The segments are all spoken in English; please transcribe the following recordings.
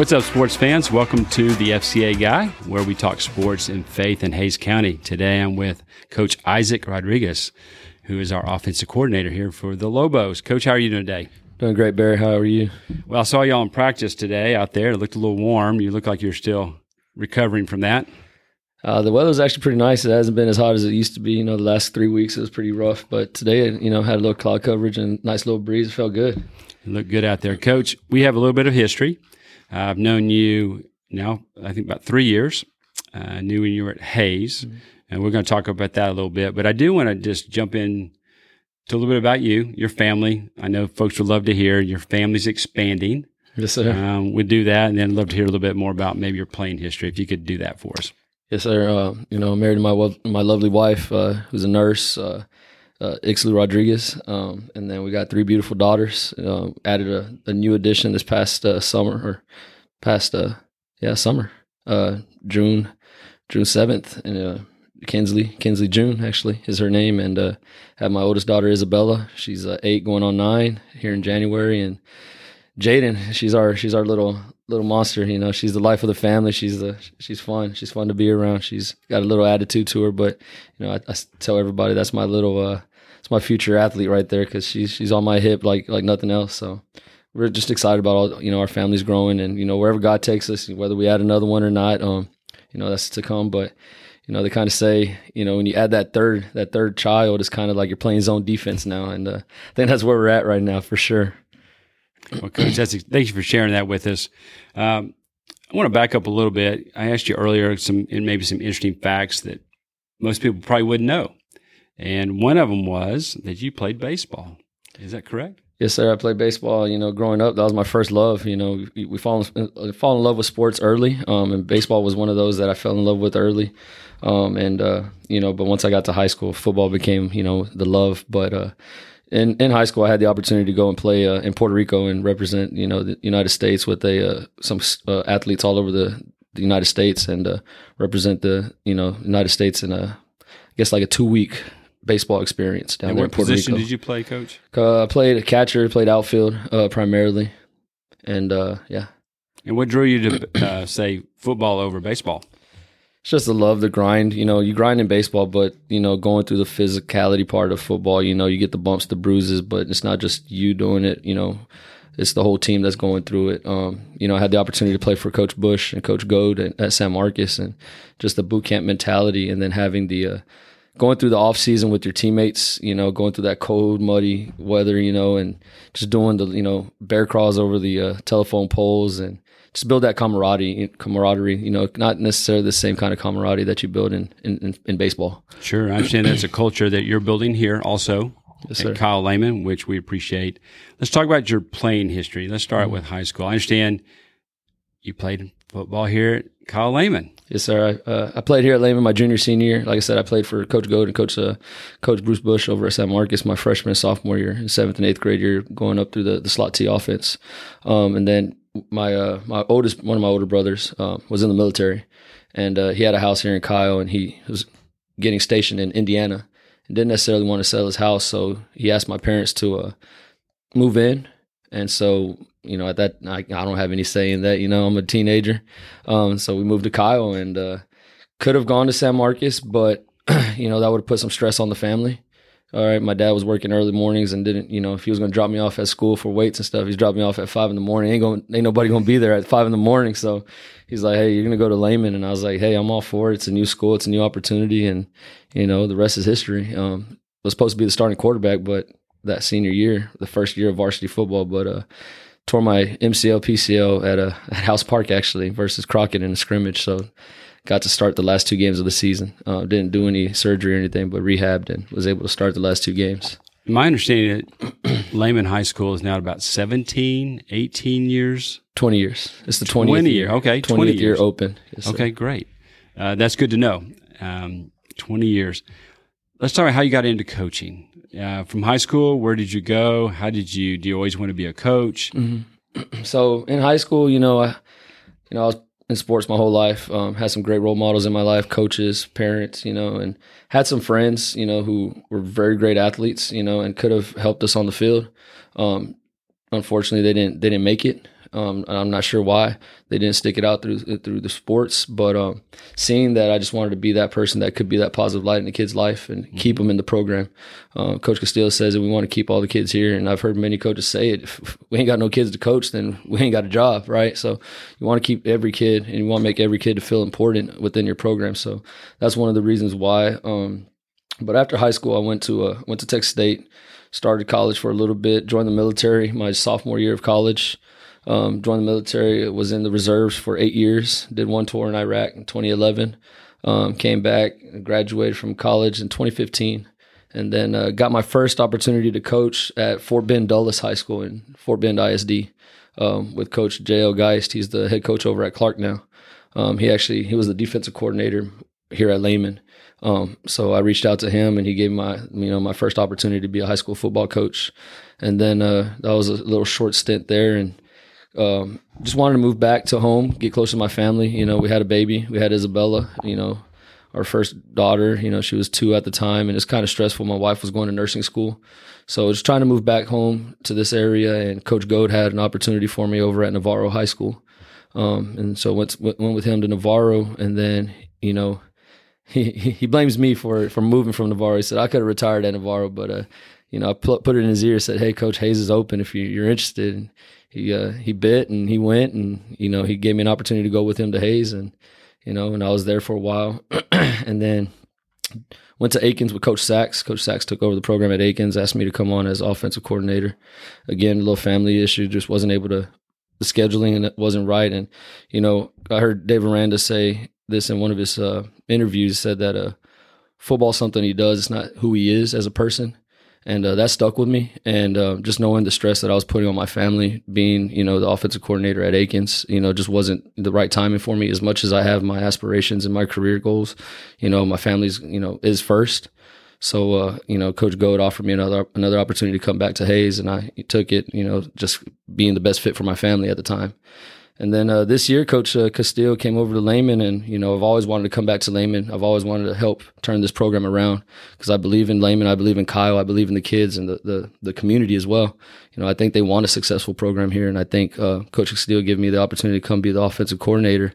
What's up, sports fans? Welcome to the FCA Guy, where we talk sports and faith in Hays County. Today I'm with Coach Isaac Rodriguez, who is our offensive coordinator here for the Lobos. Coach, how are you doing today? Doing great, Barry. How are you? Well, I saw y'all in practice today out there. It looked a little warm. You look like you're still recovering from that. Uh, the weather's actually pretty nice. It hasn't been as hot as it used to be. You know, the last three weeks it was pretty rough, but today, you know, had a little cloud coverage and nice little breeze. It felt good. You look good out there, Coach. We have a little bit of history. I've known you now, I think about three years. Uh, I knew when you were at Hays, mm-hmm. and we're going to talk about that a little bit. But I do want to just jump in to a little bit about you, your family. I know folks would love to hear your family's expanding. Yes, sir. Um, we'd do that, and then love to hear a little bit more about maybe your playing history, if you could do that for us. Yes, sir. Uh, you know, I'm married to my my lovely wife, uh, who's a nurse, uh, uh, Ixley Rodriguez, um, and then we got three beautiful daughters. Uh, added a, a, new addition this past uh, summer, or past uh, yeah summer, uh, June June seventh, and uh, Kinsley Kinsley June actually is her name, and uh, have my oldest daughter Isabella. She's uh, eight, going on nine here in January, and Jaden, she's our she's our little little monster. You know, she's the life of the family. She's the she's fun. She's fun to be around. She's got a little attitude to her, but you know, I, I tell everybody that's my little uh, it's my future athlete right there because she's she's on my hip like like nothing else. So we're just excited about all you know our family's growing and you know wherever God takes us, whether we add another one or not, um, you know that's to come. But you know they kind of say you know when you add that third that third child, it's kind of like you're playing zone defense now, and uh, I think that's where we're at right now for sure. Well, Coach, that's, thank you for sharing that with us. Um, I want to back up a little bit. I asked you earlier some and maybe some interesting facts that most people probably wouldn't know, and one of them was that you played baseball. Is that correct? Yes, sir. I played baseball. You know, growing up, that was my first love. You know, we, fall in, fall in love with sports early, um, and baseball was one of those that I fell in love with early. Um, and uh, you know, but once I got to high school, football became you know the love. But uh, in in high school, I had the opportunity to go and play uh, in Puerto Rico and represent you know the United States with a uh, some uh, athletes all over the, the United States and uh, represent the you know United States in a I guess like a two week baseball experience down and there in Puerto position Rico. did you play, Coach? Uh, I played a catcher, played outfield uh, primarily, and uh, yeah. And what drew you to uh, say football over baseball? It's just the love, the grind. You know, you grind in baseball, but you know, going through the physicality part of football, you know, you get the bumps, the bruises, but it's not just you doing it. You know, it's the whole team that's going through it. Um, you know, I had the opportunity to play for Coach Bush and Coach Goad at, at San Marcos, and just the boot camp mentality, and then having the uh, going through the off season with your teammates, you know, going through that cold, muddy weather, you know, and just doing the, you know, bear crawls over the uh, telephone poles and just build that camaraderie, camaraderie, you know, not necessarily the same kind of camaraderie that you build in, in, in baseball. Sure. I understand that's a culture that you're building here also yes, at Kyle Lehman, which we appreciate. Let's talk about your playing history. Let's start mm-hmm. with high school. I understand you played football here at Kyle Lehman. Yes, sir. I, uh, I played here at Lehman my junior, senior year. Like I said, I played for Coach Goad and Coach uh, Coach Bruce Bush over at San Marcos my freshman and sophomore year, seventh and eighth grade year, going up through the, the slot T offense. Um, and then my uh, my oldest, one of my older brothers, uh, was in the military, and uh, he had a house here in Kyle, and he was getting stationed in Indiana, and didn't necessarily want to sell his house, so he asked my parents to uh, move in, and so you know, at that, I, I don't have any say in that. You know, I'm a teenager. Um, so we moved to Kyle and uh, could have gone to San Marcos, but, you know, that would have put some stress on the family. All right, my dad was working early mornings and didn't, you know, if he was going to drop me off at school for weights and stuff, he's dropping me off at five in the morning. Ain't going, ain't nobody going to be there at five in the morning. So he's like, "Hey, you're going to go to Lehman," and I was like, "Hey, I'm all for it. It's a new school, it's a new opportunity, and you know, the rest is history." Um, was supposed to be the starting quarterback, but that senior year, the first year of varsity football, but uh, tore my MCL PCL at a at House Park actually versus Crockett in a scrimmage. So got to start the last two games of the season. Uh, didn't do any surgery or anything, but rehabbed and was able to start the last two games. My understanding that Lehman High School is now about 17, 18 years. 20 years. It's the 20th 20 year. Okay. 20th 20 year open. Yes, okay, great. Uh, that's good to know. Um, 20 years. Let's talk about how you got into coaching. Uh, from high school, where did you go? How did you? Do you always want to be a coach? Mm-hmm. So in high school, you know, I, you know, I was in sports my whole life. Um, had some great role models in my life, coaches, parents, you know, and had some friends, you know, who were very great athletes, you know, and could have helped us on the field. Um, unfortunately, they didn't. They didn't make it. Um, I'm not sure why they didn't stick it out through through the sports, but um, seeing that, I just wanted to be that person that could be that positive light in the kid's life and mm-hmm. keep them in the program. Uh, coach Castillo says that we want to keep all the kids here, and I've heard many coaches say it. If we ain't got no kids to coach, then we ain't got a job, right? So you want to keep every kid, and you want to make every kid to feel important within your program. So that's one of the reasons why. Um, but after high school, I went to uh, went to Texas State started college for a little bit, joined the military my sophomore year of college. Um, joined the military, was in the reserves for eight years, did one tour in Iraq in 2011, um, came back, graduated from college in 2015, and then uh, got my first opportunity to coach at Fort Bend Dulles High School in Fort Bend ISD um, with Coach J.L. Geist. He's the head coach over at Clark now. Um, he actually he was the defensive coordinator here at Lehman. Um, so I reached out to him and he gave my, you know, my first opportunity to be a high school football coach. And then, uh, that was a little short stint there and, um, just wanted to move back to home, get close to my family. You know, we had a baby, we had Isabella, you know, our first daughter, you know, she was two at the time and it's kind of stressful. My wife was going to nursing school. So was trying to move back home to this area and Coach Goad had an opportunity for me over at Navarro High School. Um, and so went, went with him to Navarro and then, you know, he he blames me for for moving from Navarro. He said I could have retired at Navarro, but uh, you know, I put it in his ear. Said, "Hey, Coach Hays is open if you, are interested." And he uh, he bit and he went, and you know, he gave me an opportunity to go with him to Hays, and you know, and I was there for a while, and then went to Akins with Coach Sachs. Coach Sachs took over the program at Akins, asked me to come on as offensive coordinator. Again, a little family issue, just wasn't able to. The scheduling and it wasn't right, and you know, I heard Dave Aranda say this in one of his uh, interviews. Said that uh, football something he does. It's not who he is as a person, and uh, that stuck with me. And uh, just knowing the stress that I was putting on my family, being you know the offensive coordinator at Akins, you know, just wasn't the right timing for me. As much as I have my aspirations and my career goals, you know, my family's you know is first. So uh, you know, Coach Goad offered me another another opportunity to come back to Hays, and I took it. You know, just being the best fit for my family at the time. And then uh, this year, Coach uh, Castillo came over to Lehman, and you know I've always wanted to come back to Lehman. I've always wanted to help turn this program around because I believe in Lehman, I believe in Kyle, I believe in the kids and the, the, the community as well. You know, I think they want a successful program here, and I think uh, Coach Castillo giving me the opportunity to come be the offensive coordinator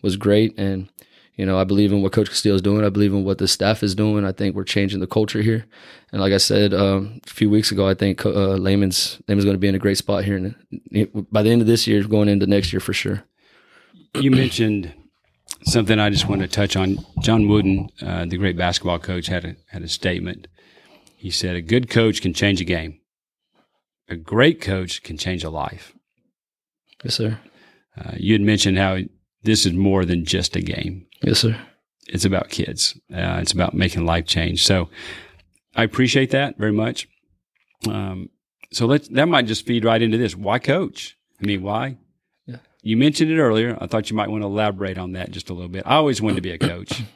was great. And you know, I believe in what Coach Castillo is doing. I believe in what the staff is doing. I think we're changing the culture here. And like I said um, a few weeks ago, I think uh, Lehman's Lehman's going to be in a great spot here. And by the end of this year, going into next year for sure. You mentioned something I just want to touch on. John Wooden, uh, the great basketball coach, had a had a statement. He said, "A good coach can change a game. A great coach can change a life." Yes, sir. Uh, you had mentioned how this is more than just a game. Yes, sir. It's about kids. Uh, it's about making life change. So I appreciate that very much. Um, so let that might just feed right into this. Why coach? I mean, why? Yeah. You mentioned it earlier. I thought you might want to elaborate on that just a little bit. I always wanted to be a coach.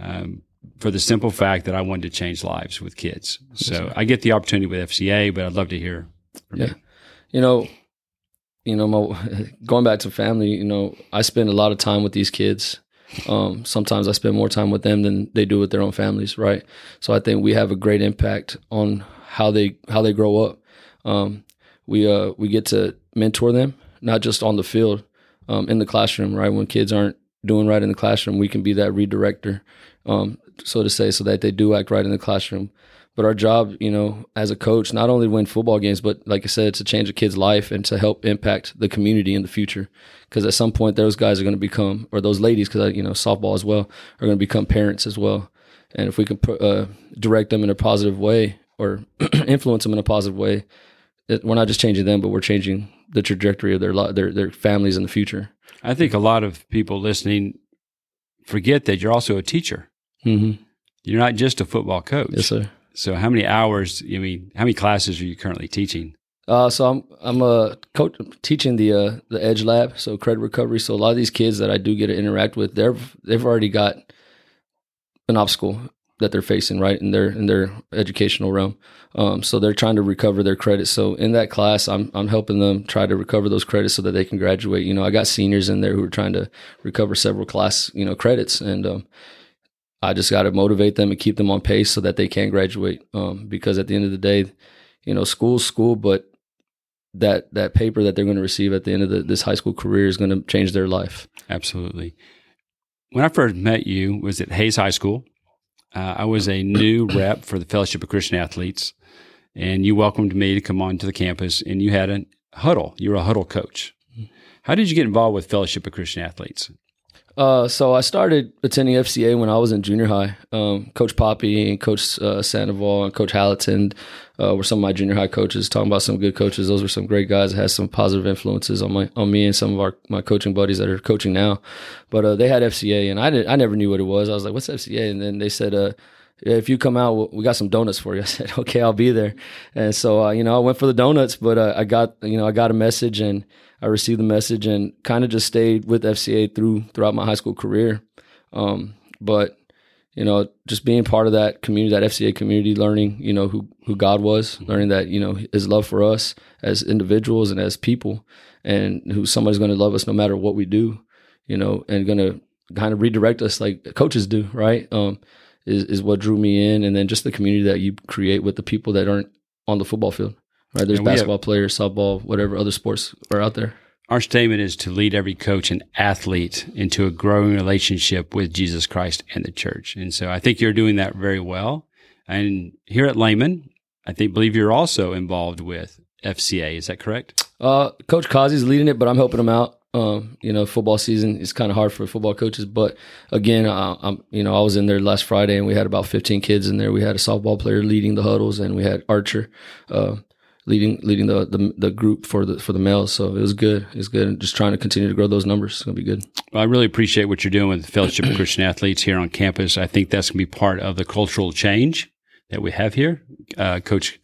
Um, for the simple fact that I wanted to change lives with kids. So I get the opportunity with FCA, but I'd love to hear yeah. You. you know, you know, my, going back to family, you know, I spend a lot of time with these kids um, sometimes I spend more time with them than they do with their own families, right? So I think we have a great impact on how they how they grow up. Um, we uh, we get to mentor them, not just on the field, um, in the classroom, right? When kids aren't doing right in the classroom, we can be that redirector, um, so to say, so that they do act right in the classroom. But our job, you know, as a coach, not only win football games, but like I said, to change a kid's life and to help impact the community in the future. Because at some point, those guys are going to become, or those ladies, because you know, softball as well, are going to become parents as well. And if we can uh, direct them in a positive way or influence them in a positive way, it, we're not just changing them, but we're changing the trajectory of their their their families in the future. I think a lot of people listening forget that you're also a teacher. Mm-hmm. You're not just a football coach. Yes, sir. So how many hours? I mean, how many classes are you currently teaching? Uh, so I'm I'm uh, coach, teaching the uh, the Edge Lab, so credit recovery. So a lot of these kids that I do get to interact with, they've they've already got an obstacle that they're facing right in their in their educational realm. Um, so they're trying to recover their credits. So in that class, I'm I'm helping them try to recover those credits so that they can graduate. You know, I got seniors in there who are trying to recover several class you know credits, and um, I just got to motivate them and keep them on pace so that they can graduate. Um, because at the end of the day, you know, school's school, but that that paper that they're going to receive at the end of the, this high school career is going to change their life. Absolutely. When I first met you was at Hays High School. Uh, I was a new rep for the Fellowship of Christian Athletes, and you welcomed me to come onto the campus, and you had a huddle. You were a huddle coach. How did you get involved with Fellowship of Christian Athletes? Uh, so I started attending FCA when I was in junior high. Um, Coach Poppy and Coach uh, Sandoval and Coach Hallaton uh, were some of my junior high coaches. Talking about some good coaches, those were some great guys that had some positive influences on my on me and some of our my coaching buddies that are coaching now. But uh, they had FCA, and I didn't. I never knew what it was. I was like, "What's FCA?" And then they said, uh, if you come out, we got some donuts for you. I said, okay, I'll be there. And so, uh, you know, I went for the donuts, but uh, I got, you know, I got a message and I received the message and kind of just stayed with FCA through throughout my high school career. Um, but you know, just being part of that community, that FCA community, learning, you know, who who God was, mm-hmm. learning that you know His love for us as individuals and as people, and who somebody's going to love us no matter what we do, you know, and going to kind of redirect us like coaches do, right? Um, is is what drew me in, and then just the community that you create with the people that aren't on the football field. Right, there's basketball have, players, softball, whatever other sports are out there. Our statement is to lead every coach and athlete into a growing relationship with Jesus Christ and the church. And so I think you're doing that very well. And here at Lehman, I think believe you're also involved with FCA. Is that correct? Uh, Coach Kazi's leading it, but I'm helping him out. Um, you know, football season is kind of hard for football coaches, but again, uh, I'm, you know, I was in there last Friday and we had about 15 kids in there. We had a softball player leading the huddles and we had Archer, uh, leading leading the, the, the group for the for the males. So it was good. It was good. Just trying to continue to grow those numbers. It's gonna be good. Well, I really appreciate what you're doing with the Fellowship of Christian Athletes here on campus. I think that's gonna be part of the cultural change that we have here. Uh, Coach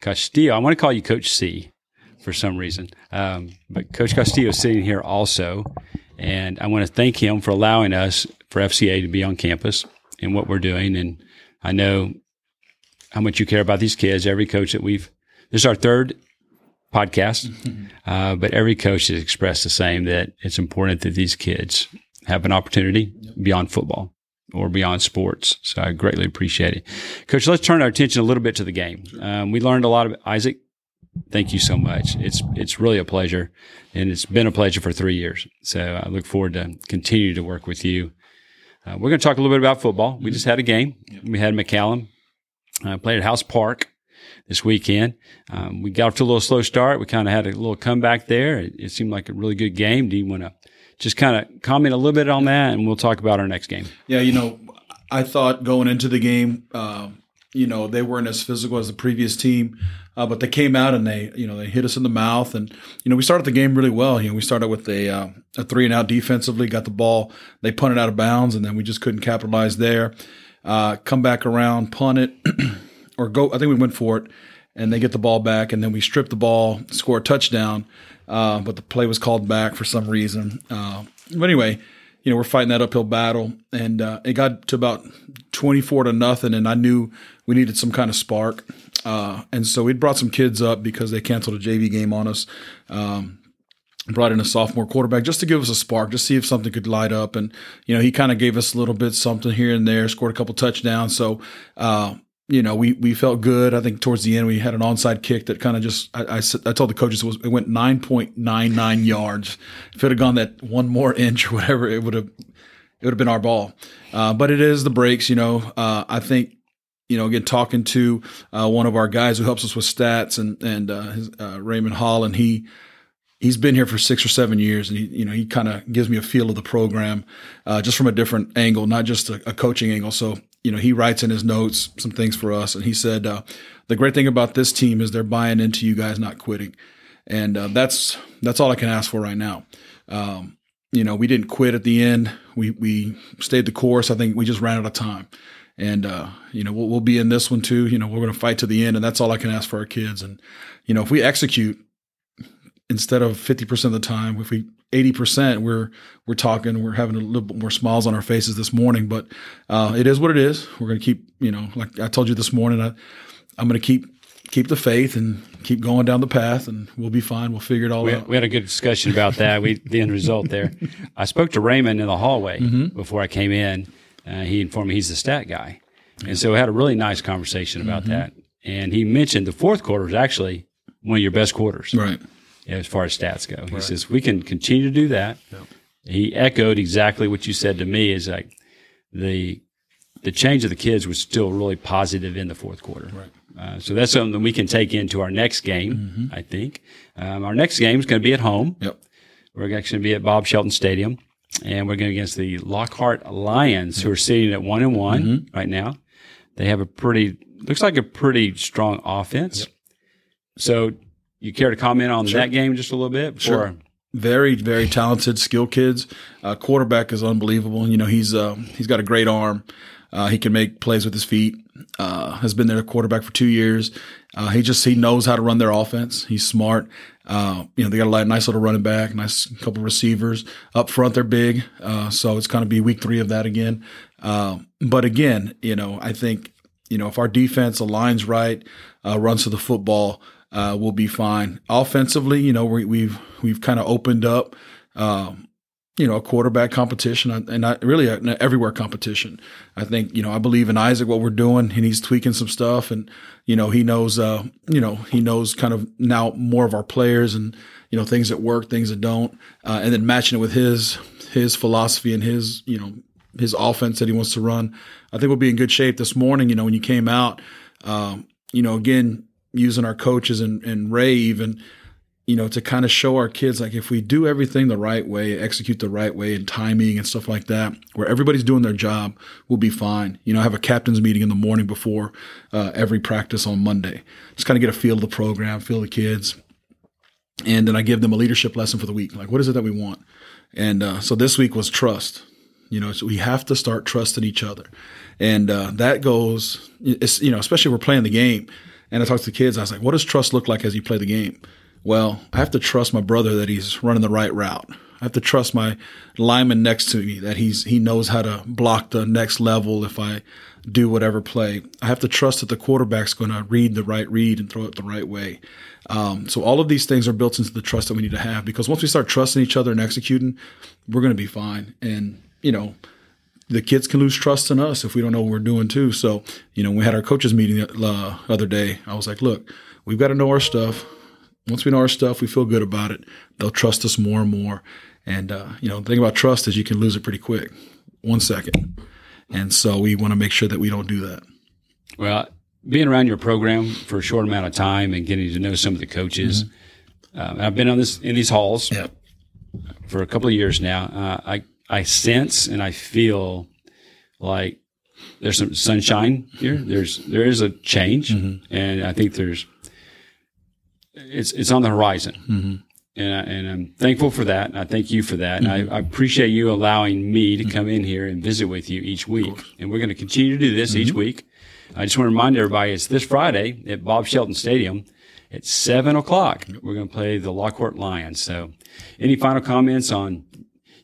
Castillo, I want to call you Coach C for some reason, um, but Coach Castillo is sitting here also, and I want to thank him for allowing us for FCA to be on campus and what we're doing. And I know how much you care about these kids. Every coach that we've this is our third podcast, uh, but every coach has expressed the same that it's important that these kids have an opportunity beyond football or beyond sports. So I greatly appreciate it. Coach, let's turn our attention a little bit to the game. Um, we learned a lot of Isaac. Thank you so much. It's it's really a pleasure, and it's been a pleasure for three years. So I look forward to continue to work with you. Uh, we're going to talk a little bit about football. We just had a game. We had McCallum. Uh, played at House Park this weekend. Um, we got off to a little slow start. We kind of had a little comeback there. It, it seemed like a really good game. Do you want to just kind of comment a little bit on that, and we'll talk about our next game? Yeah, you know, I thought going into the game, uh, you know, they weren't as physical as the previous team. Uh, but they came out and they, you know, they hit us in the mouth, and you know, we started the game really well. You know, we started with a uh, a three and out defensively, got the ball, they punted out of bounds, and then we just couldn't capitalize there. Uh, come back around, punt it, or go. I think we went for it, and they get the ball back, and then we strip the ball, score a touchdown. Uh, but the play was called back for some reason. Uh, but anyway, you know, we're fighting that uphill battle, and uh, it got to about twenty-four to nothing, and I knew we needed some kind of spark, uh, and so we brought some kids up because they canceled a JV game on us. Um, brought in a sophomore quarterback just to give us a spark, just see if something could light up. And, you know, he kind of gave us a little bit something here and there, scored a couple touchdowns. So, uh, you know, we, we felt good. I think towards the end we had an onside kick that kind of just, I, I, I, told the coaches it, was, it went 9.99 yards. If it had gone that one more inch or whatever, it would have, it would have been our ball. Uh, but it is the breaks, you know, uh, I think, you know, again, talking to, uh, one of our guys who helps us with stats and, and, uh, his, uh, Raymond Holland, he, he's been here for six or seven years and he, you know, he kind of gives me a feel of the program, uh, just from a different angle, not just a, a coaching angle. So you know, he writes in his notes some things for us, and he said uh, the great thing about this team is they're buying into you guys not quitting, and uh, that's that's all I can ask for right now. Um, you know, we didn't quit at the end. We we stayed the course. I think we just ran out of time, and uh, you know we'll, we'll be in this one too. You know, we're going to fight to the end, and that's all I can ask for our kids. And you know, if we execute instead of fifty percent of the time, if we 80% we're we're talking we're having a little bit more smiles on our faces this morning but uh, it is what it is. We're going to keep you know like i told you this morning I, i'm going to keep keep the faith and keep going down the path and we'll be fine. We'll figure it all we, out. we had a good discussion about that. We the end result there. I spoke to raymond in the hallway mm-hmm. before i came in. Uh, he informed me he's the stat guy. And so we had a really nice conversation about mm-hmm. that. And he mentioned the fourth quarter is actually one of your best quarters. Right. As far as stats go. He says we can continue to do that. He echoed exactly what you said to me. Is like the the change of the kids was still really positive in the fourth quarter. Right. Uh, so that's something we can take into our next game. I think um, our next game is going to be at home. Yep. We're actually going to be at Bob Shelton Stadium, and we're going against the Lockhart Lions, who are sitting at one and one right now. They have a pretty looks like a pretty strong offense. So, you care to comment on that game just a little bit? Before, Sure. Very, very talented, skilled kids. Uh, quarterback is unbelievable. You know, he's uh, he's got a great arm. Uh, he can make plays with his feet. Uh, has been their quarterback for two years. Uh, he just he knows how to run their offense. He's smart. Uh, you know, they got a nice little running back, nice couple receivers up front. They're big, uh, so it's going to be week three of that again. Uh, but again, you know, I think you know if our defense aligns right, uh, runs to the football, uh, we'll be fine. Offensively, you know, we, we've we've kind of opened up. Um, you know, a quarterback competition and not really an everywhere competition. I think, you know, I believe in Isaac, what we're doing and he's tweaking some stuff and, you know, he knows, uh, you know, he knows kind of now more of our players and, you know, things that work, things that don't, uh, and then matching it with his, his philosophy and his, you know, his offense that he wants to run. I think we'll be in good shape this morning. You know, when you came out, um, you know, again, using our coaches and, and Ray even, you know, to kind of show our kids like if we do everything the right way, execute the right way and timing and stuff like that, where everybody's doing their job, we'll be fine. You know, I have a captain's meeting in the morning before uh, every practice on Monday. Just kind of get a feel of the program, feel the kids. And then I give them a leadership lesson for the week. Like, what is it that we want? And uh, so this week was trust. You know, so we have to start trusting each other. And uh, that goes, you know, especially we're playing the game. And I talked to the kids, I was like, what does trust look like as you play the game? Well, I have to trust my brother that he's running the right route. I have to trust my lineman next to me that he's he knows how to block the next level if I do whatever play. I have to trust that the quarterback's going to read the right read and throw it the right way. Um, so all of these things are built into the trust that we need to have because once we start trusting each other and executing, we're going to be fine. And you know, the kids can lose trust in us if we don't know what we're doing too. So you know, we had our coaches meeting the uh, other day. I was like, look, we've got to know our stuff once we know our stuff, we feel good about it. They'll trust us more and more. And uh, you know, the thing about trust is you can lose it pretty quick, one second. And so we want to make sure that we don't do that. Well, being around your program for a short amount of time and getting to know some of the coaches, um, I've been on this in these halls Yeah. for a couple of years now. Uh, I I sense and I feel like there's some sunshine here. There's there is a change, mm-hmm. and I think there's it's it's on the horizon. Mm-hmm. And, I, and I'm thankful for that. And I thank you for that. And I, mm-hmm. I appreciate you allowing me to come in here and visit with you each week. And we're going to continue to do this each week. I just want to remind everybody it's this Friday at Bob Shelton Stadium at seven o'clock. We're going to play the Lockhart Lions. So, any final comments on?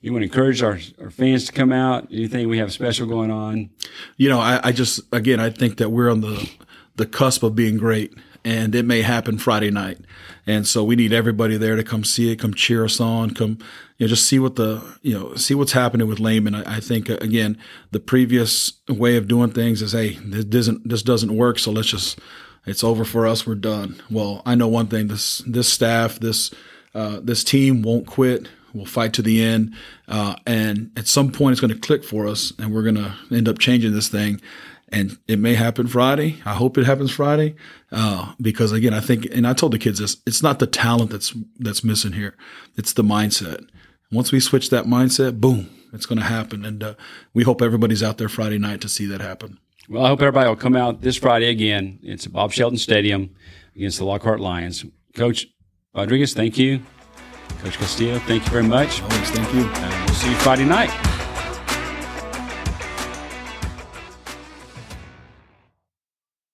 You want to encourage our, our fans to come out? Anything we have special going on? You know, I, I just again I think that we're on the the cusp of being great. And it may happen Friday night. And so we need everybody there to come see it, come cheer us on, come, you know, just see what the, you know, see what's happening with Lehman. I, I think, uh, again, the previous way of doing things is, hey, this doesn't, this doesn't work. So let's just, it's over for us. We're done. Well, I know one thing, this, this staff, this, uh, this team won't quit. We'll fight to the end. Uh, and at some point it's going to click for us and we're going to end up changing this thing and it may happen Friday. I hope it happens Friday, uh, because again, I think, and I told the kids this: it's not the talent that's that's missing here; it's the mindset. Once we switch that mindset, boom, it's going to happen, and uh, we hope everybody's out there Friday night to see that happen. Well, I hope everybody will come out this Friday again. It's Bob Shelton Stadium against the Lockhart Lions. Coach Rodriguez, thank you. Coach Castillo, thank you very much. Always, thank you. And we'll see you Friday night.